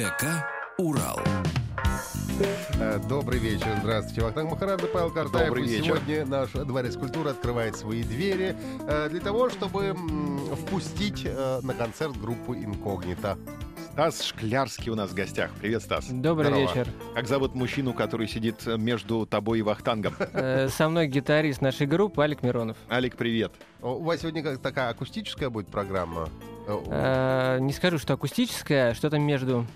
ДК «Урал». Э, Добрый вечер, здравствуйте. Вахтанг Махарадзе, Павел Картаев. Добрый И вечер. Сегодня наш дворец культуры открывает свои двери э, для того, чтобы впустить э, на концерт группу «Инкогнито». Стас Шклярский у нас в гостях. Привет, Стас. Добрый Здорово. вечер. Как зовут мужчину, который сидит между тобой и Вахтангом? Со мной гитарист нашей группы Алик Миронов. Алик, привет. У вас сегодня как такая акустическая будет программа? Не скажу, что акустическая, что-то между,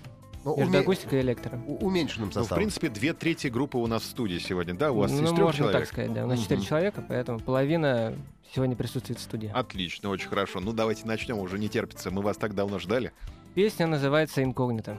ну, между уме- акустикой и электро. у- уменьшенным Ну, в составом. принципе, две трети группы у нас в студии сегодня, да? У вас ну, из трех можно человек? так сказать, да. У нас четыре Мгм. человека, поэтому половина сегодня присутствует в студии. Отлично, очень хорошо. Ну, давайте начнем, уже не терпится. Мы вас так давно ждали. Песня называется «Инкогнито».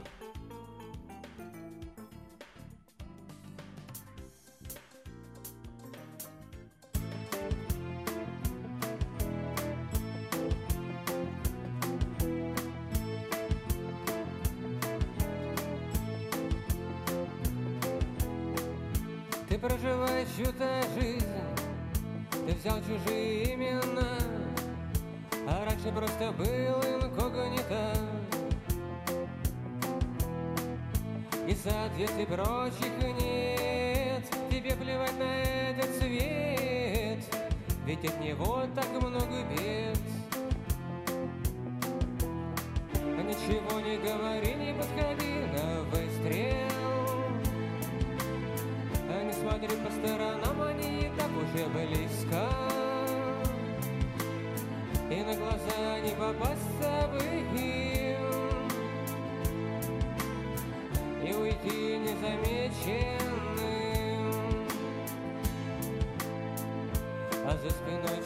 За спиной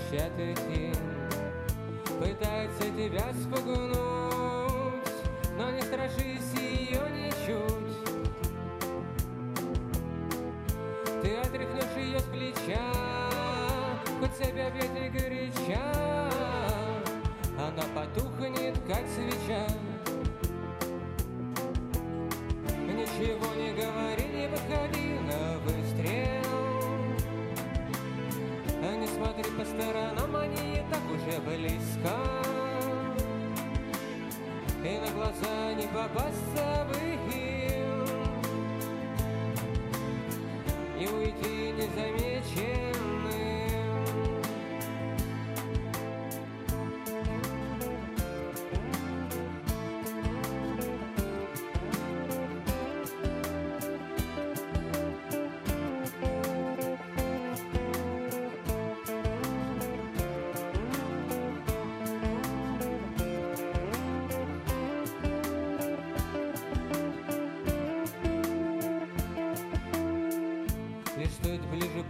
тень Пытается тебя спугнуть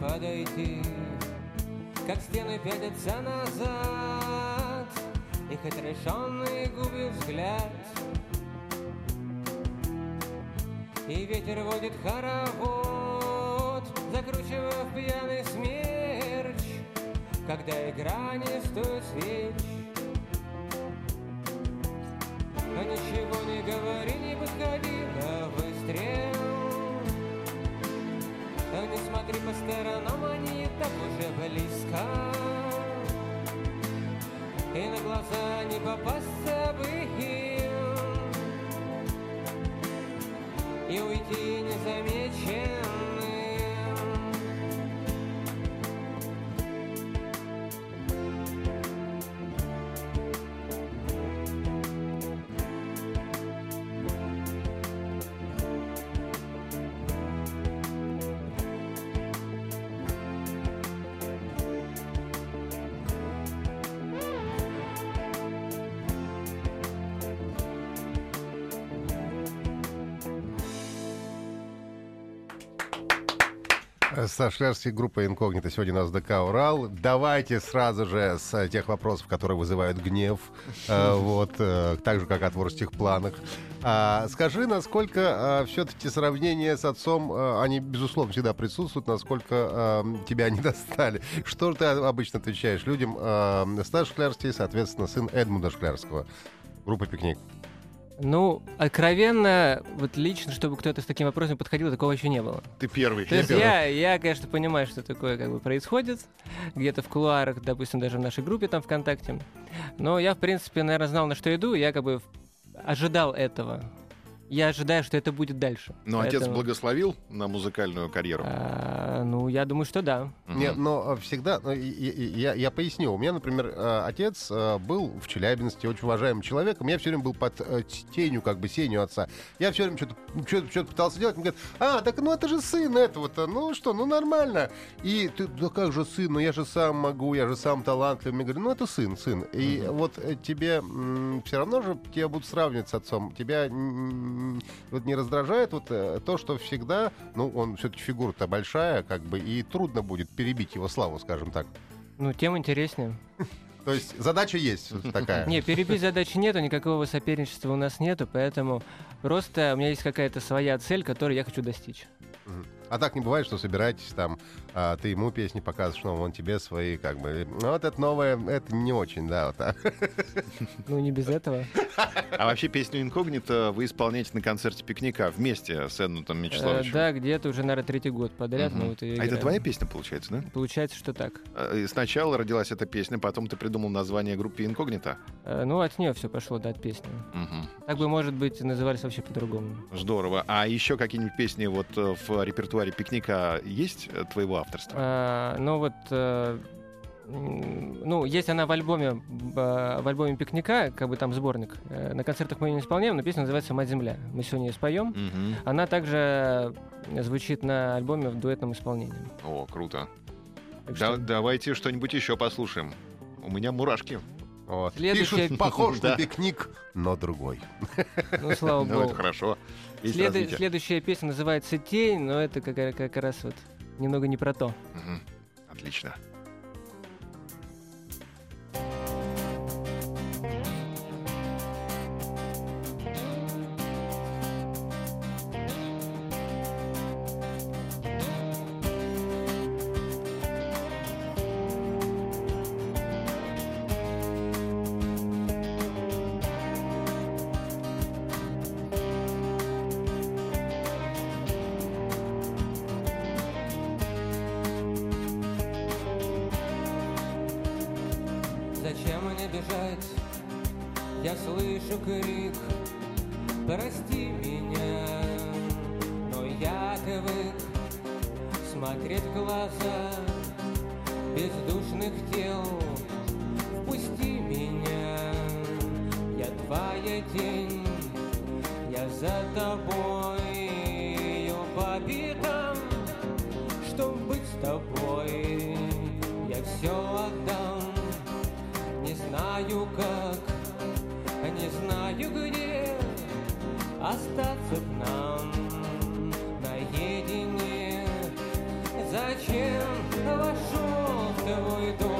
подойти, как стены пятятся назад, их отрешенные губы взгляд. И ветер водит хоровод, закручивая в пьяный смерч, когда игра не стоит свеч. Не попасться Саш Шерсти, группа «Инкогнито». Сегодня у нас ДК «Урал». Давайте сразу же с э, тех вопросов, которые вызывают гнев, э, вот, э, так же, как о творческих планах. А, скажи, насколько все-таки сравнения с отцом, э, они, безусловно, всегда присутствуют, насколько э, тебя не достали. Что ты обычно отвечаешь людям? Э, Стас Шклярский, соответственно, сын Эдмунда Шклярского. Группа «Пикник». Ну, откровенно, вот лично, чтобы кто-то с таким вопросом подходил, такого еще не было. Ты первый. То есть я, я, конечно, понимаю, что такое как бы происходит, где-то в кулуарах, допустим, даже в нашей группе там ВКонтакте. Но я, в принципе, наверное, знал, на что иду, я как бы ожидал этого. Я ожидаю, что это будет дальше. Но отец Поэтому, благословил на музыкальную карьеру. а, ну, я думаю, что да. Нет, но э, всегда, ну, и я, я поясню. У меня, например, э, отец был в Челябинске очень уважаемым человеком. Я все время был под э, тенью, как бы, сенью отца. Я все время что-то что пытался делать. Он говорит, а, так ну это же сын этого-то. Ну что, ну нормально. И ты, да как же сын? Ну я же сам могу, я же сам талантливый. Я говорю, ну это сын, сын. И вот э, тебе все равно же тебя будут сравнивать с отцом. Тебя вот не раздражает вот э, то, что всегда, ну он все-таки фигура-то большая, как бы, и трудно будет перебить его славу, скажем так. Ну, тем интереснее. То есть задача есть такая. Не, перебить задачи нету, никакого соперничества у нас нету, поэтому просто у меня есть какая-то своя цель, которую я хочу достичь. А так не бывает, что собираетесь там, а, ты ему песни показываешь, ну, он тебе свои, как бы. Ну, вот это новое, это не очень, да, вот так. Ну, не без этого. А вообще песню «Инкогнито» вы исполняете на концерте пикника вместе с Эдмутом Э, Мячеславовичем. да, где-то уже, наверное, третий год подряд. Мы вот А это твоя песня, получается, да? Получается, что так. А, и Сначала родилась эта песня, потом ты придумал название группе «Инкогнито». Э, Ну, от нее все пошло, да, от песни. Мгм. Так бы, может быть, назывались вообще по-другому. Здорово. А еще какие-нибудь песни вот э, в репертуаре пикника есть э, твоего авторства? А, ну вот, э, ну, есть она в альбоме, в, альбоме «Пикника», как бы там сборник. На концертах мы ее не исполняем, но песня называется «Мать земля». Мы сегодня ее споем. Мгм. Она также звучит на альбоме в дуэтном исполнении. О, круто. Так Да- что давайте что-нибудь еще послушаем. У меня мурашки. Вот. Следующая- Пишут, похож на пикник, но другой. Ну, слава Ну, это богу. хорошо. Следующая песня называется «Тень», но это как, как раз вот немного не про то. Отлично. Остаться б нам. Наедине Зачем? Вошел в твой дом?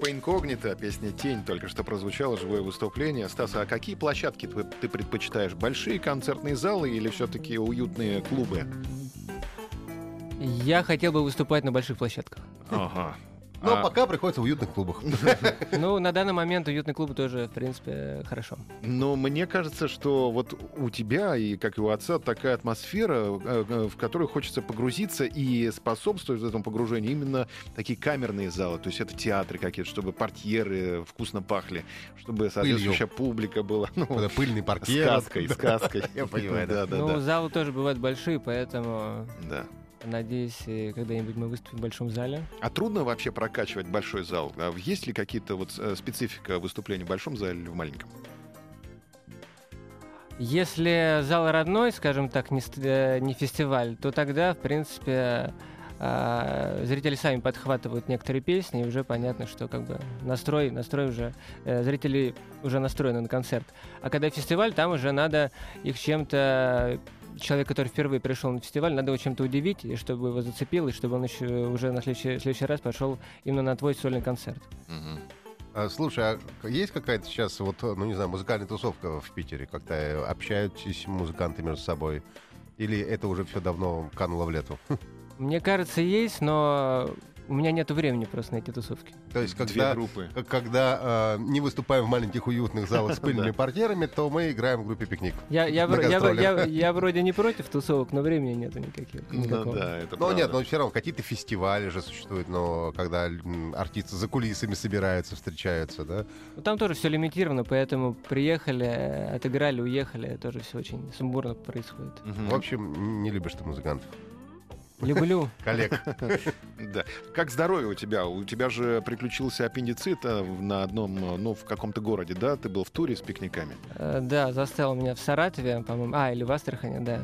Группа Инкогнита, песня «Тень» только что прозвучало, живое выступление. Стас, а какие площадки ты, ты предпочитаешь? Большие концертные залы или все-таки уютные клубы? Я хотел бы выступать на больших площадках. Ага. Но А, пока приходится в уютных клубах. Ну, на данный момент уютный клуб тоже, в принципе, хорошо. Но мне кажется, что вот у тебя и как и у отца такая атмосфера, э, э, в которую хочется погрузиться и способствует этому погружению именно такие камерные залы. То есть это театры какие-то, чтобы портьеры вкусно пахли, чтобы соответствующая публика была. Ну, Это пыльный паркет. сказкой, сказкой. Я понимаю, да. Да, да, ну, залы тоже бывают большие, поэтому да. Надеюсь, и когда-нибудь мы выступим в большом зале. А трудно вообще прокачивать большой зал? А Есть ли какие-то вот э, специфика выступления в большом зале или в маленьком? Если зал родной, скажем так, не, э, не фестиваль, то тогда, в принципе, а, зрители сами подхватывают некоторые песни, и уже понятно, что как бы настрой, настрой уже, э, зрители уже настроены на концерт. А когда фестиваль, там уже надо их чем-то человек, который впервые пришел на фестиваль, надо его чем-то удивить, и чтобы его зацепило, и чтобы он еще уже на следующий, следующий раз пошел именно на твой сольный концерт. А, слушай, а есть какая-то сейчас, вот, ну не знаю, музыкальная тусовка в Питере? Как-то общаетесь музыканты между собой? Или это уже все давно кануло в лету? Мне кажется, есть, но у меня нет времени просто на эти тусовки. То есть, Две когда, группы. как- когда э, не выступаем в маленьких уютных залах с пыльными Да. портьерами, то мы играем в группе «Пикник». Я, я, вроде не против тусовок, но времени нету никаких. Ну да, это Ну нет, но все равно какие-то фестивали же существуют, но когда артисты за кулисами собираются, встречаются, да? Ну, там тоже все лимитировано, поэтому приехали, отыграли, уехали, тоже все очень сумбурно происходит. В общем, не любишь ты музыкантов. Люблю. Коллег. Да. Как здоровье у тебя? У тебя же приключился аппендицит э, на одном, э, ну, в каком-то городе, да? Ты был в туре с пикниками. Э, Да, заставил меня в Саратове, по-моему, а, или в Астрахане, да.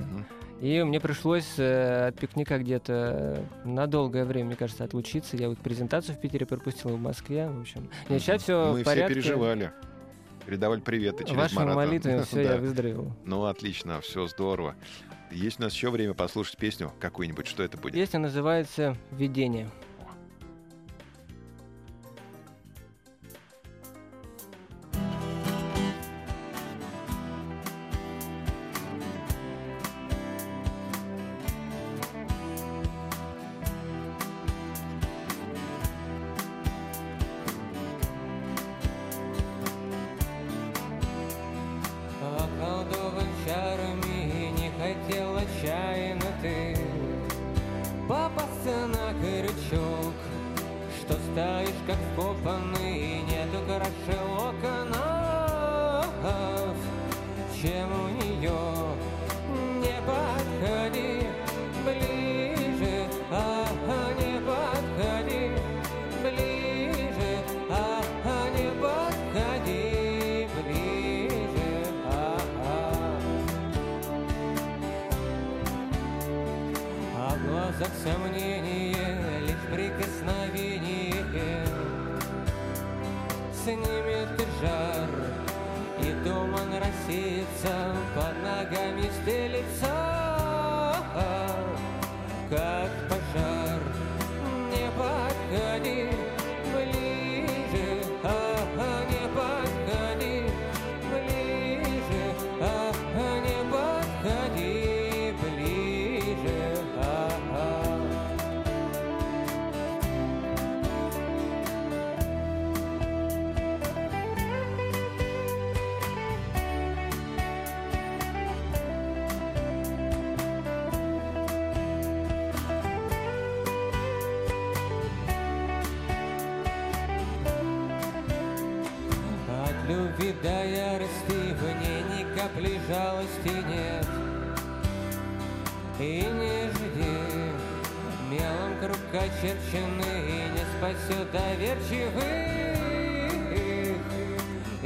И мне пришлось э, от пикника где-то на долгое время, мне кажется, отлучиться. Я вот презентацию в Питере пропустил, в Москве, в общем. Нет, сейчас все Мы в все порядке. переживали. Передавали приветы через Вашими Марата. молитвами все, Да. я выздоровел. Ну, отлично, все здорово. Есть у нас еще время послушать песню какую-нибудь. Что это будет? Песня называется «Видение».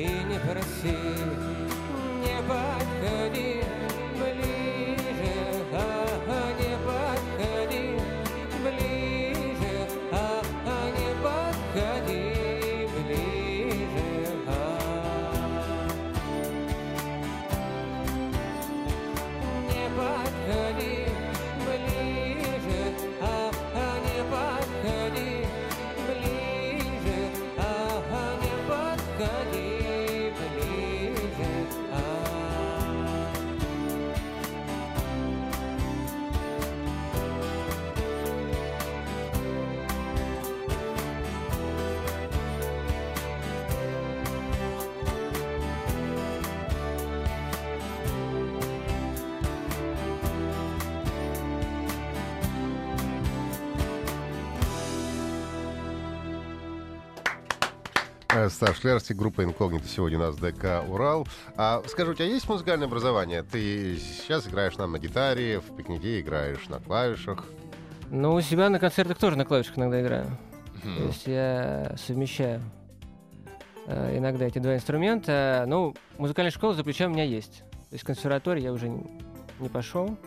И не проси Не подходи Стас Шлярский, группа «Инкогнито» сегодня у нас ДК «Урал». А, скажи, у тебя есть музыкальное образование? Ты сейчас играешь нам на гитаре, в пикнике играешь на клавишах. Ну, у себя на концертах тоже на клавишах иногда играю. То Мгм. есть я совмещаю э, иногда эти два инструмента. Ну, музыкальная школа за плечами у меня есть. То есть в консерваторий я уже не, не пошел.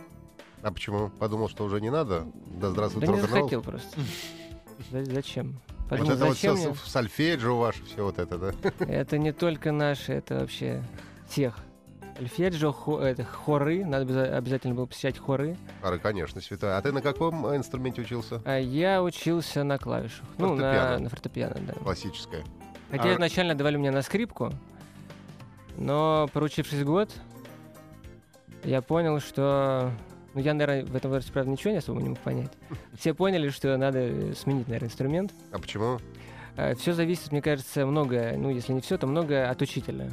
А почему? Подумал, что уже не надо? Да здравствует Да не захотел просто. За- Зачем? Вот Подумал, это вот все мне? сольфеджио ваше, все вот это, да? Это не только наши, это вообще всех. Альфеджио, хо- это хоры, надо обяза- обязательно было посещать хоры. Ары, конечно, святая. А ты на каком инструменте учился? А я учился на клавишах. Ну, на, Фортепиано. на фортепиано, да. Классическое. Хотя А- изначально давали мне на скрипку, но проучившись год, я понял, что... Ну, я, наверное, в этом возрасте, правда, ничего не особо не мог понять. Все поняли, что надо э, сменить, наверное, инструмент. А почему? Все зависит, мне кажется, многое, ну, если не все, то многое от учителя.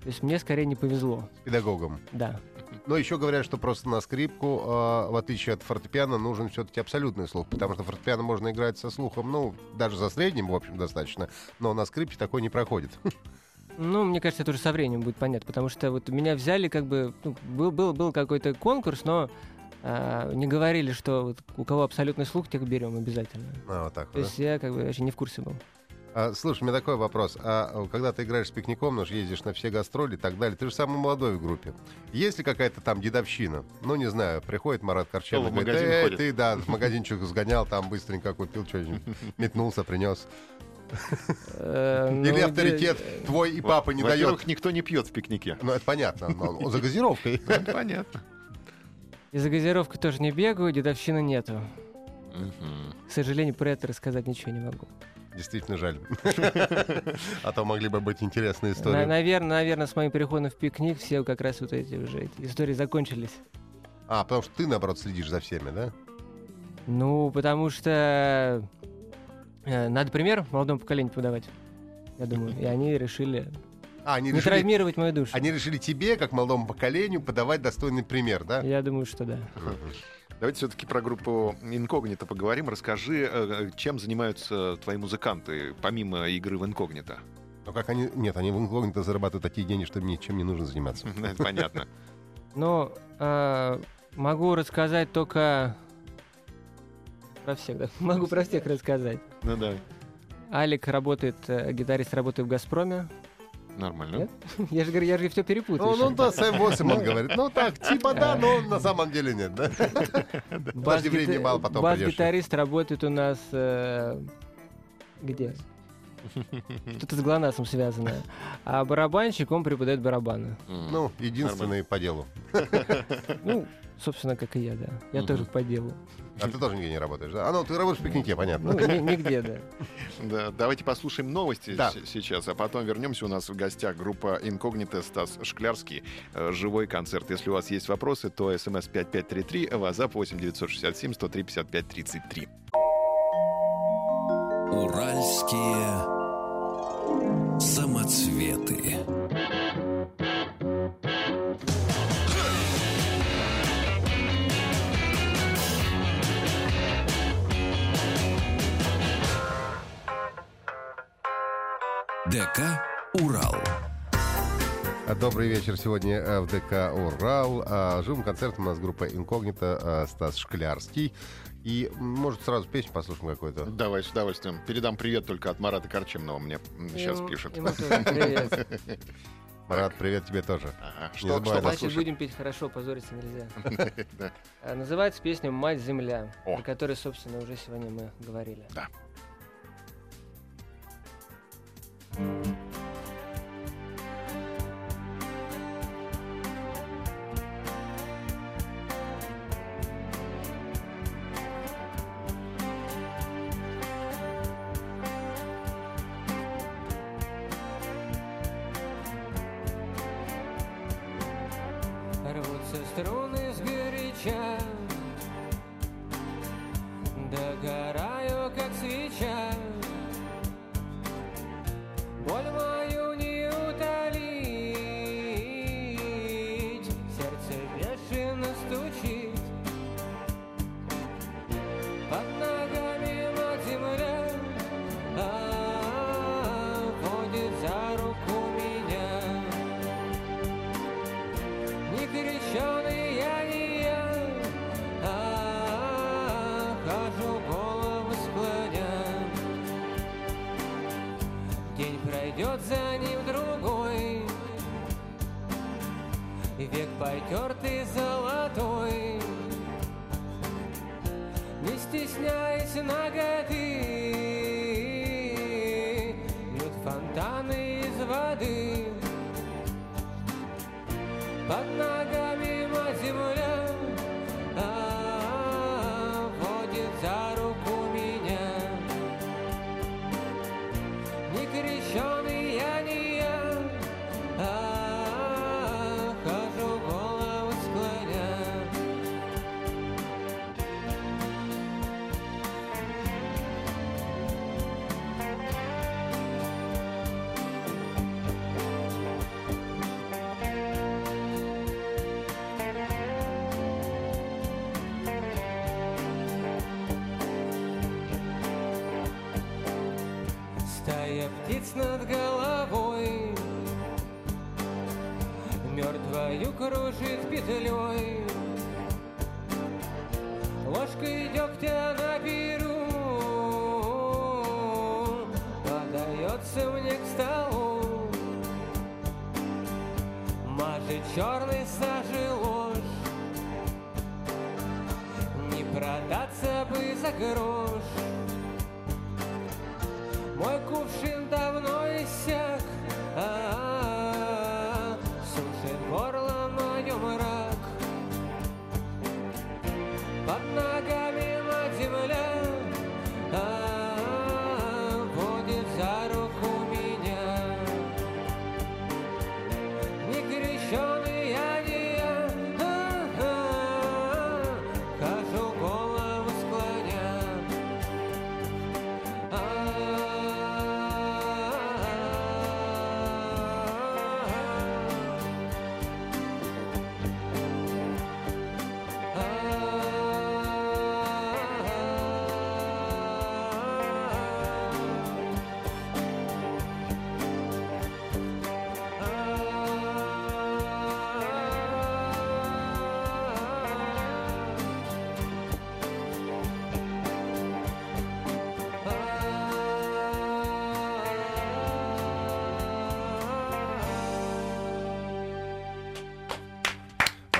То есть мне скорее не повезло, Педагогом. да. Но еще говорят, что просто на скрипку, э, в отличие от фортепиано, нужен все-таки абсолютный слух, потому что фортепиано можно играть со слухом, ну, даже за средним, в общем, достаточно, но на скрипке такой не проходит. Ну, мне кажется, это уже со временем будет понятно, потому что вот меня взяли, как бы, ну, был, был, был какой-то конкурс, но а, не говорили, что вот у кого абсолютный слух, тех берем обязательно. А, вот так То вот, да? есть я как бы вообще не в курсе был. А, слушай, у меня такой вопрос. А э, когда ты играешь с пикником, ну, ж ездишь на все гастроли и так далее, ты же самый молодой в группе. Есть ли какая-то там дедовщина? Ну, не знаю, приходит Марат в говорит, магазин «Эй, ходит?» ты, да, в магазинчик сгонял, там быстренько купил что-нибудь, метнулся, принес. Э, ну, Или де- авторитет твой и папа не дает. Во-первых, никто не пьет в пикнике. Ну, это понятно, но он за газировкой. Ну, понятно. И за газировкой тоже не бегаю, дедовщины нету. Мгм. К сожалению, про это рассказать ничего не могу. Действительно жаль. А то могли бы быть интересные истории. наверное, наверное, с моим переходом в пикник все как раз вот эти уже истории закончились. А, потому что ты, наоборот, следишь за всеми, да? Ну, потому что э, надо пример молодому поколению подавать, я думаю. И они решили А, они не решили, травмировать мою душу. они решили тебе, как молодому поколению, подавать достойный пример, да? Я думаю, что да. Давайте все-таки про группу Инкогнито поговорим. Расскажи, э, чем занимаются твои музыканты, помимо игры в Инкогнито. Ну как они... Нет, они в инкогнито зарабатывают такие деньги, что им ничем не нужно заниматься. Это понятно. Ну, э, могу рассказать только про всех, да? Могу про всех рассказать. Ну да, Алик работает, э, гитарист работает в «Газпроме». Нормально. Нет? Я же говорю, я же все перепутал. Ну, ну да, Сэм Восеман говорит. Ну так, типа да, но на самом деле нет, да? Подожди, времени мало, потом. Бас-гитарист работает у нас... э, где? Что-то с ГЛОНАССом связано. А барабанщик, он преподает барабаны. Ну, единственный по делу. Ну, собственно, как и я, да. Я Мгм. тоже по делу. А ты тоже нигде не работаешь, да? А ну, ты работаешь в пикнике, понятно. Ну, ни- нигде, да. Да, давайте послушаем новости Да. с- сейчас, а потом вернемся. У нас в гостях группа Инкогнито Стас Шклярский. Э, Живой концерт. Если у вас есть вопросы, то смс 5533, WhatsApp 8 967 103 55 33. Уральские самоцветы. ДК «Урал». А, Добрый вечер. Сегодня э, в ДК «Урал». А, Живым концертом у нас группа «Инкогнито» а, Стас Шклярский. И, может, сразу песню послушаем какую-то? Давай, с удовольствием. Передам привет только от Марата Корчемного мне сейчас Ему- пишет. ему привет. Марат, привет тебе тоже. Ага, Не Что, что. Значит, будем петь хорошо, позориться нельзя. Называется песня «Мать Земля», О. о которой, собственно, уже сегодня мы говорили. Да. Thank you. Пройдет за ним другой, век потертый золотой. Не стесняясь ноготы, бьют фонтаны из воды. Под ногами кружит петлей. Ложкой дегтя на перу Подается мне к столу. Мажет черный сажи ложь. Не продаться бы за грош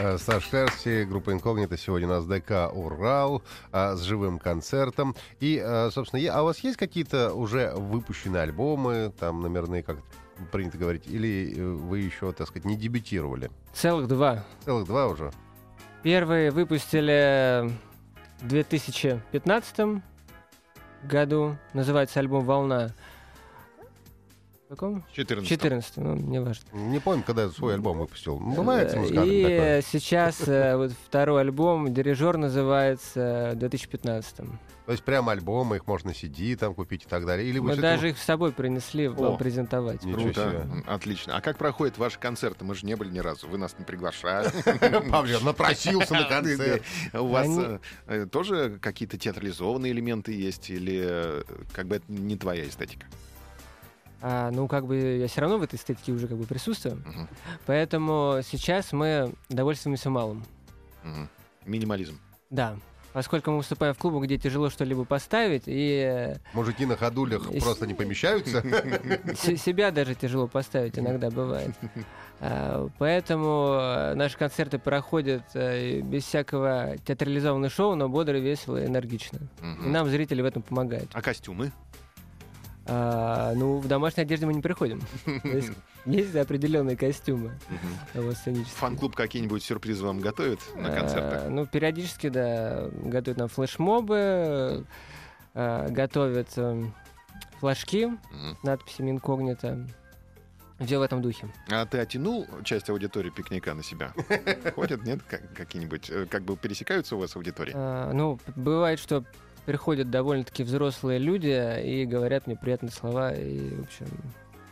Э, Стас Шклярский, группа «Инкогнито». Сегодня у нас ДК «Урал» а, с живым концертом. И, э, собственно, я- а у вас есть какие-то уже выпущенные альбомы, там, номерные, как принято говорить, или э, вы еще, так сказать, не дебютировали? Целых два. Целых два уже? Первые выпустили в 2015 году. Называется альбом «Волна». В каком? 14. 14 ну, не важно. Не помню, когда я свой альбом выпустил. Бывает с Э, музыкантами И такое. сейчас э, вот второй альбом «Дирижер» называется в 2015 То есть прям альбомы, их можно CD там купить и так далее. Или Мы даже их с собой принесли О. презентовать. Ничего Круто. Отлично. А как проходят ваши концерты? Мы же не были ни разу. Вы нас не приглашали. Павел напросился на концерт. У вас э, э, тоже какие-то театрализованные элементы есть? Или э, как бы это не твоя эстетика? А, ну, как бы я все равно в этой эстетике уже как бы присутствую. Мгм. Поэтому сейчас мы довольствуемся малым. Мгм. Минимализм. Да. Поскольку мы выступаем в клубах, где тяжело что-либо поставить, и Мужики на ходулях И с- просто не помещаются. се- себя даже тяжело поставить иногда бывает. А, Поэтому э, наши концерты проходят э, без всякого театрализованного шоу, но бодро, весело и энергично. И нам зрители в этом помогают. А костюмы? А, ну, в домашней одежде мы не приходим. Есть есть определенные костюмы вот. Фан-клуб какие-нибудь сюрпризы вам готовит на концертах? А, Ну, периодически, да, готовят нам флешмобы, а, готовят эм, флажки с надписями инкогнито. Все в этом духе. А ты оттянул часть аудитории пикника на себя? Ходят, нет? Как- Какие-нибудь, э, как бы пересекаются у вас аудитории? А, ну, бывает, что приходят довольно-таки взрослые люди и говорят мне приятные слова. И, в общем,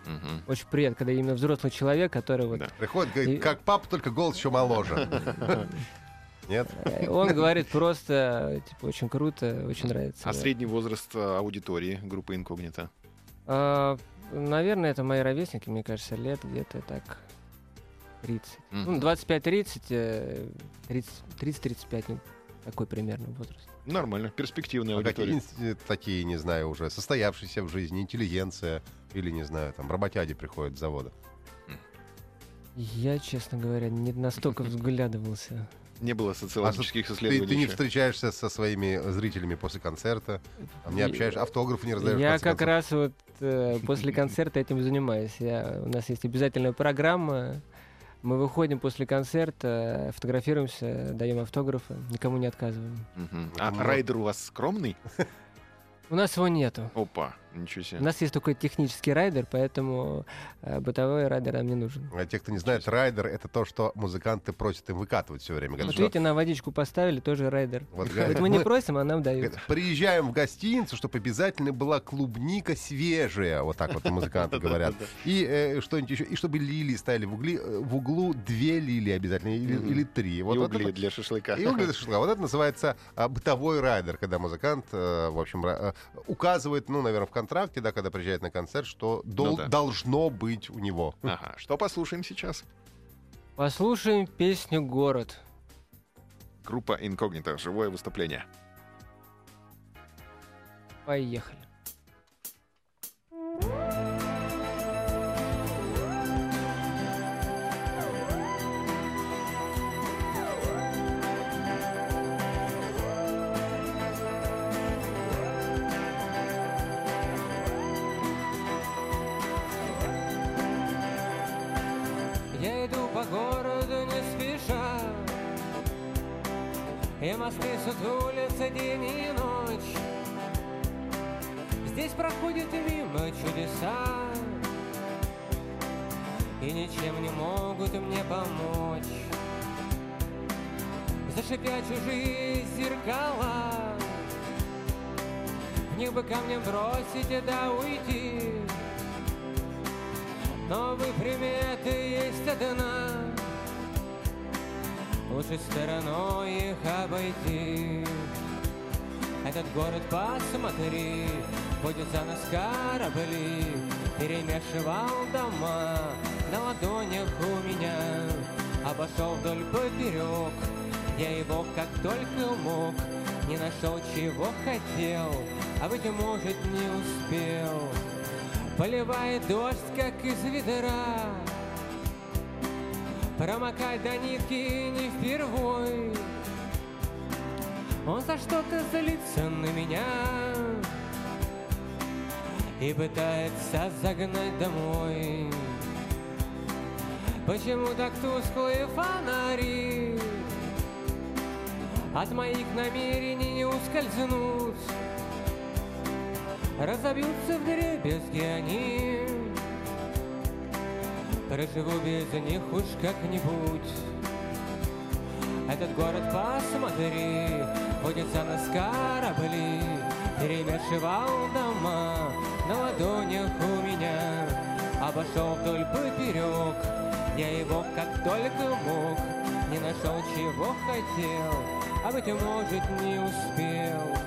Мгм. очень приятно, когда именно взрослый человек, который вот... Да. Приходит, говорит, И- как папа, только голос еще моложе. Нет? э, Он говорит просто, типа, очень круто, очень нравится. А да. средний возраст э, аудитории группы Инкогнито? А, наверное, это мои ровесники, мне кажется, лет где-то так 30. Мгм. Ну, 25-30, э, 30 30-35, ну, такой примерно возраст. Нормально, перспективная А какие аудитория. инст- такие, не знаю, уже состоявшиеся в жизни, интеллигенция или, не знаю, там, работяги приходят с завода. Я, честно говоря, не настолько взглядывался. Не было социологических Ты, исследований ты не еще. встречаешься со своими зрителями после концерта, там, не общаешься, автографы не раздаешь. Я как концов. раз вот э, после концерта этим занимаюсь. Я, у нас есть обязательная программа. Мы выходим после концерта, фотографируемся, даем автографы, никому не отказываем. Это А райдер у вас скромный? У нас его нету. Опа, ничего У себе. нас есть только технический райдер, поэтому э, бытовой райдер нам не нужен. А те, кто не знает, райдер — это то, что музыканты просят им выкатывать все время. Говорят, Вот что видите, на водичку поставили, тоже райдер. вот, говорят, мы не просим, а нам дают. говорят, приезжаем в гостиницу, чтобы обязательно была клубника свежая, вот так вот музыканты говорят. И э, что-нибудь еще, и чтобы лилии ставили в, угли, э, в углу две лилии обязательно, или, три. Вот, И вот угли это- для шашлыка. И угли для шашлыка. Вот это называется а, бытовой райдер, когда музыкант, э, в общем, э, указывает, ну, наверное, в контракте, да, когда приезжает на концерт, что дол- Ну да. должно быть у него. Ага, что послушаем сейчас? Послушаем песню «Город». Группа Инкогнито, живое выступление. Поехали. Городу не спеша. И мосты сутулятся день и ночь. Здесь проходят мимо чудеса. И ничем не могут мне помочь. Зашипят чужие зеркала. В них бы камнем бросить и да уйти. Новые приметы есть одна Лучше стороной их обойти. Этот город посмотри Будет за нас корабли Перемешивал дома На ладонях у меня. Обошел вдоль поперек Я его как только мог Не нашел чего хотел А быть может не успел. Поливает дождь, как из ведра Промокать до нитки не впервой. Он за что-то злится на меня И пытается загнать домой. Почему так тусклые фонари? От моих намерений не ускользнуть. Разобьются в дребезги они Проживу без них уж как-нибудь. Этот город посмотри Ходит за нас корабли Перемешивал дома На ладонях у меня. Обошел вдоль поперек Я его как только мог Не нашел чего хотел А быть может не успел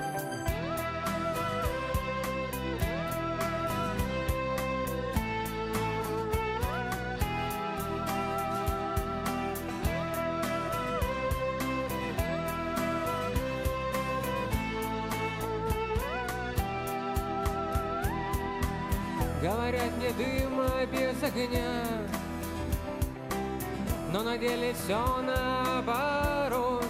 Говорят, не дыма без огня. Но на деле все наоборот.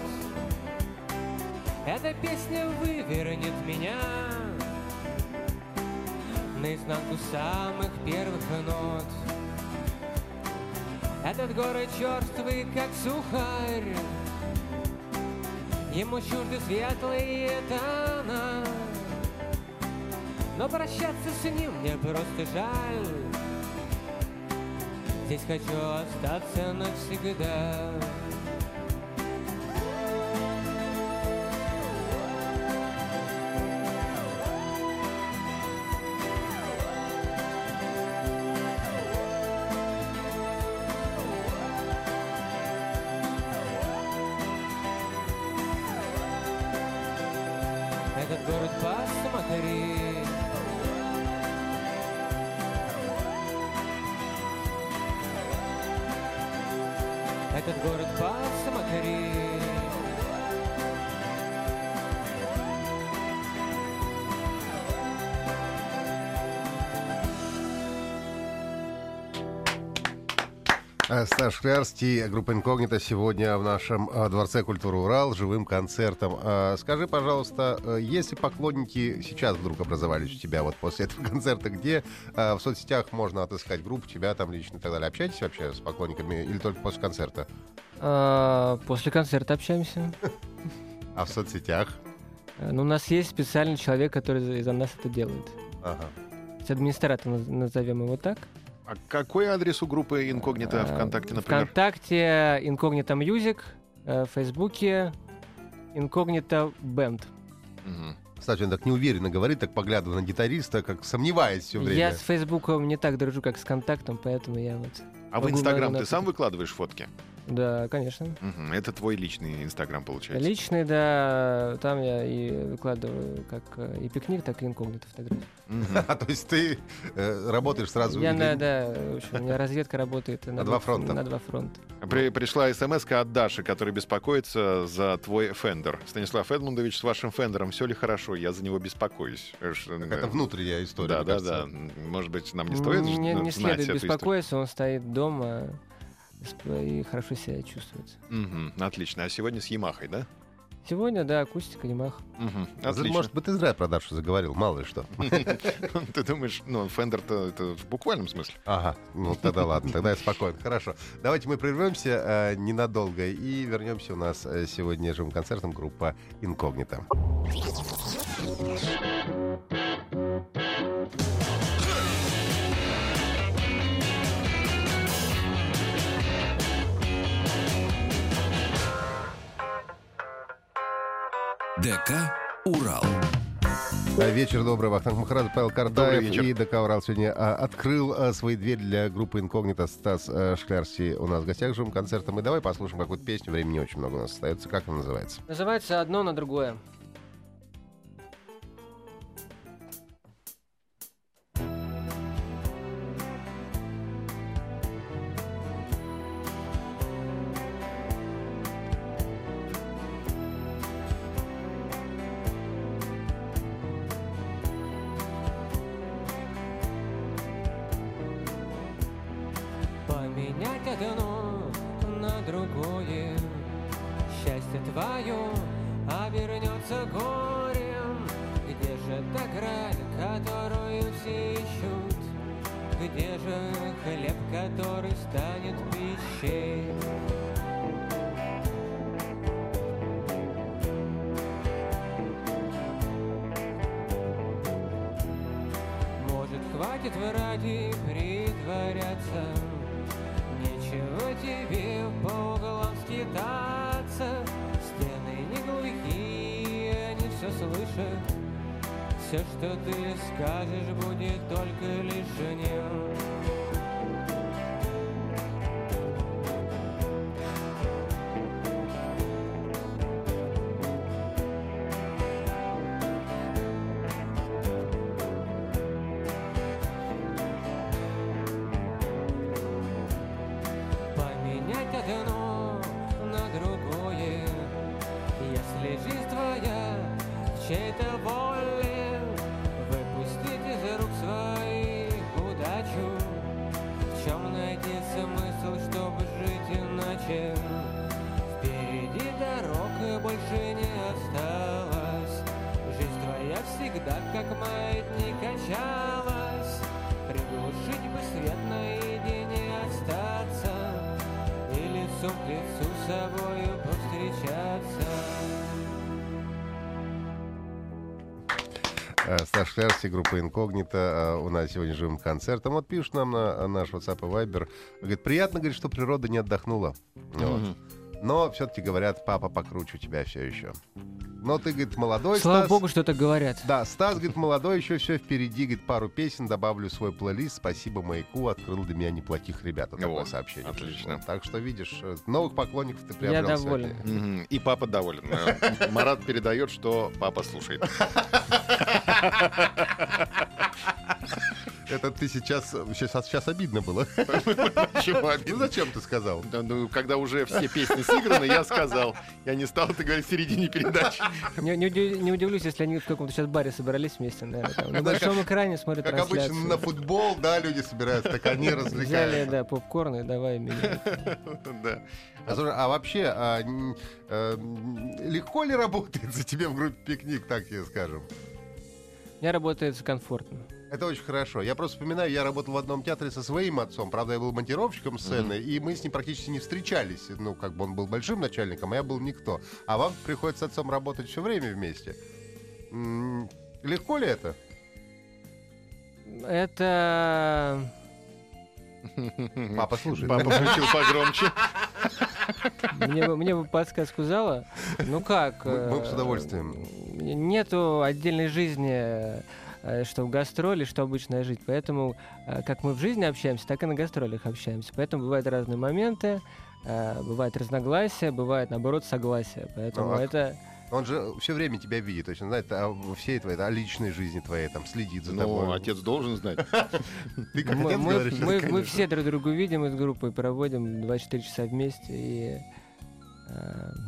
Эта песня вывернет меня Наизнанку самых первых нот. Этот город черствый, как сухарь. Ему чужды светлые тона Но прощаться с ним мне просто жаль. Здесь хочу остаться навсегда А, Стас Шклярский, группа «Инкогнито» сегодня в нашем а, Дворце культуры «Урал» живым концертом. А, Скажи, пожалуйста, если поклонники сейчас вдруг образовались у тебя вот после этого концерта, где в соцсетях можно отыскать группу, тебя там лично и так далее? Общаетесь вообще с поклонниками или только после концерта? После концерта общаемся А в соцсетях? Э, Ну, у нас есть специальный человек, который за- нас это делает. Ага. Администратор, наз- назовем его так. А какой адрес у группы Инкогнито А, ВКонтакте, например? ВКонтакте Incognito Music, э, в Фейсбуке Incognito Band. Кстати, он так неуверенно говорит, так поглядывая на гитариста, как сомневаясь все время. Я с Фейсбуком не так дружу, как с Контактом, поэтому я вот... А в Инстаграм ты сам выкладываешь фотки? Да, конечно. Мгм. Это твой личный Инстаграм, получается. Личный, да, там я и выкладываю как э, и пикник, так и инкогнито фотографии. А, то есть ты э, работаешь сразу... Я да, у меня разведка работает на, два фронта. На два фронта. При- пришла смс от Даши, которая беспокоится за твой фендер. Станислав Эдмундович, с вашим фендером все ли хорошо? Я за него беспокоюсь. Э, Это внутренняя история. Да, да, да. Может быть, нам не стоит не, следует беспокоиться, он стоит дома и хорошо себя чувствует. Мгм, Отлично. А сегодня с Ямахой, да? Сегодня, да, акустика, Ямах. Отлично. Может быть, ты зря про Дашу заговорил, мало ли что. Ты думаешь, ну, фендер-то это в буквальном смысле? Ага, ну тогда ладно, тогда я спокоен. Хорошо. Давайте мы прервемся э, ненадолго и вернемся у нас э, сегодня живым концертом группа Инкогнито. ДК «Урал». Вечер добрый, Вахтанг Махарадзе, Павел Кардаев и ДК «Урал» сегодня а, открыл а, свои двери для группы Инкогнито. Стас а, Шклярский у нас в гостях живым концертом. И давай послушаем какую-то песню, времени не очень много у нас остается. Как она называется? Называется «Одно на другое». Одно на другое Счастье твое обернется горем Где же та граль, которую все ищут? Где же хлеб, который станет пищей? Все, что ты скажешь, будет только лишним Шерсти, группа Инкогнито. э, У нас сегодня живым концертом. Вот пишут нам на наш WhatsApp и Viber. Говорит, приятно, говорит, что природа не отдохнула. Вот. Мгм. Но все-таки говорят, папа покруче тебя все еще. Но ты, говорит, молодой, Слава Стас. богу, что так говорят. Да, Стас, говорит, молодой, еще все впереди, говорит, пару песен, добавлю в свой плейлист. Спасибо маяку, открыл для меня неплохих ребят. Такое О, сообщение. отлично. пришло. Так что, видишь, э, новых поклонников ты Я приобрел доволен. сегодня. Мгм. И папа доволен. Э, Марат передает, что папа слушает. Это ты сейчас, сейчас, сейчас обидно было. Почему Ну обидно? зачем ты сказал? Да, ну, когда уже все песни сыграны, я сказал. Я не стал это говорить в середине передачи. Не, не не удивлюсь, если они в каком-то сейчас баре собрались вместе, наверное, там, на большом экране смотрят Как обычно трансляцию. на футбол, да, люди собираются, так они Взяли, развлекаются. да, попкорн и давай меня. Да. А, слушай, а вообще, а, м, легко ли работает за тебе в группе «Пикник», так тебе скажем? Мне работает комфортно. Это очень хорошо. Я просто вспоминаю, я работал в одном театре со своим отцом. Правда, я был монтировщиком сцены, и мы с ним практически не встречались. Ну, как бы он был большим начальником, а я был никто. А вам приходится с отцом работать все время вместе. М, Легко ли это? Это... Папа слушает. Папа включил погромче. Мне, бы- мне бы подсказку зала. Ну как? Мы- мы э, с удовольствием. Нету отдельной жизни, э, что в гастроли, что обычная жизнь. Поэтому, э, как мы в жизни общаемся, так и на гастролях общаемся. Поэтому бывают разные моменты, э, бывают разногласия, бывает, наоборот, согласие. Поэтому Ну, а это... Он же все время тебя видит. То есть он знает о всей твоей, о личной жизни твоей, там, следит за Ну, тобой. отец должен знать. Ты как Мы, отец мы- говоришь, мы- все друг друга видим из группы, проводим 24 часа вместе, и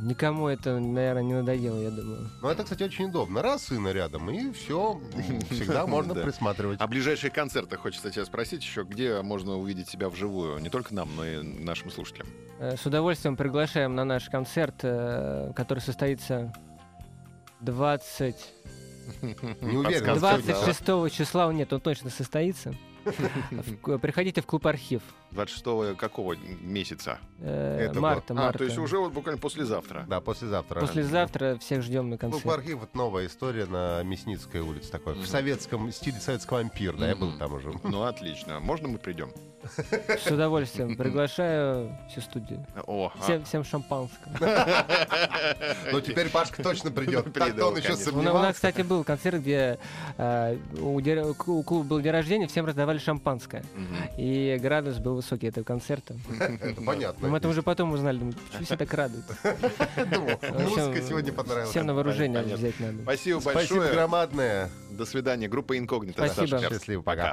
никому это, наверное, не надоело, я думаю. Ну, это, кстати, очень удобно. Раз сына рядом, и все, всегда можно присматривать. А ближайшие концерты, хочется тебя спросить еще, где можно увидеть себя вживую? Не только нам, но и нашим слушателям. Э, С удовольствием приглашаем на наш концерт, э, который состоится 20... Не уверен, Подсказка. 26 числа, нет, он точно состоится. Приходите в клуб «Архив». 26 какого месяца? Э. Марта, А, марта. то есть уже вот буквально послезавтра. Да, послезавтра. Послезавтра всех ждем на концерт. архив это новая история на Мясницкой улице такой. В советском стиле советского ампир, да, я был там уже. Ну, отлично. Можно мы придем? С удовольствием. Приглашаю всю студию. О, а. Всем, всем шампанского. Ну, теперь Пашка точно придет. Так-то Придет, он еще конечно. У на- у нас, сомневался. кстати, был концерт, где э, у, клуба был день рождения, всем раздавали шампанское. И градус был высокий этого концерта. Понятно. Но мы это уже потом узнали, почему все так радуют. Думал, В общем, Музыка сегодня понравилась. Всем на вооружение взять надо. Спасибо Спасибо большое. громадное. До свидания. Группа Инкогнито. Спасибо. Счастливо, пока.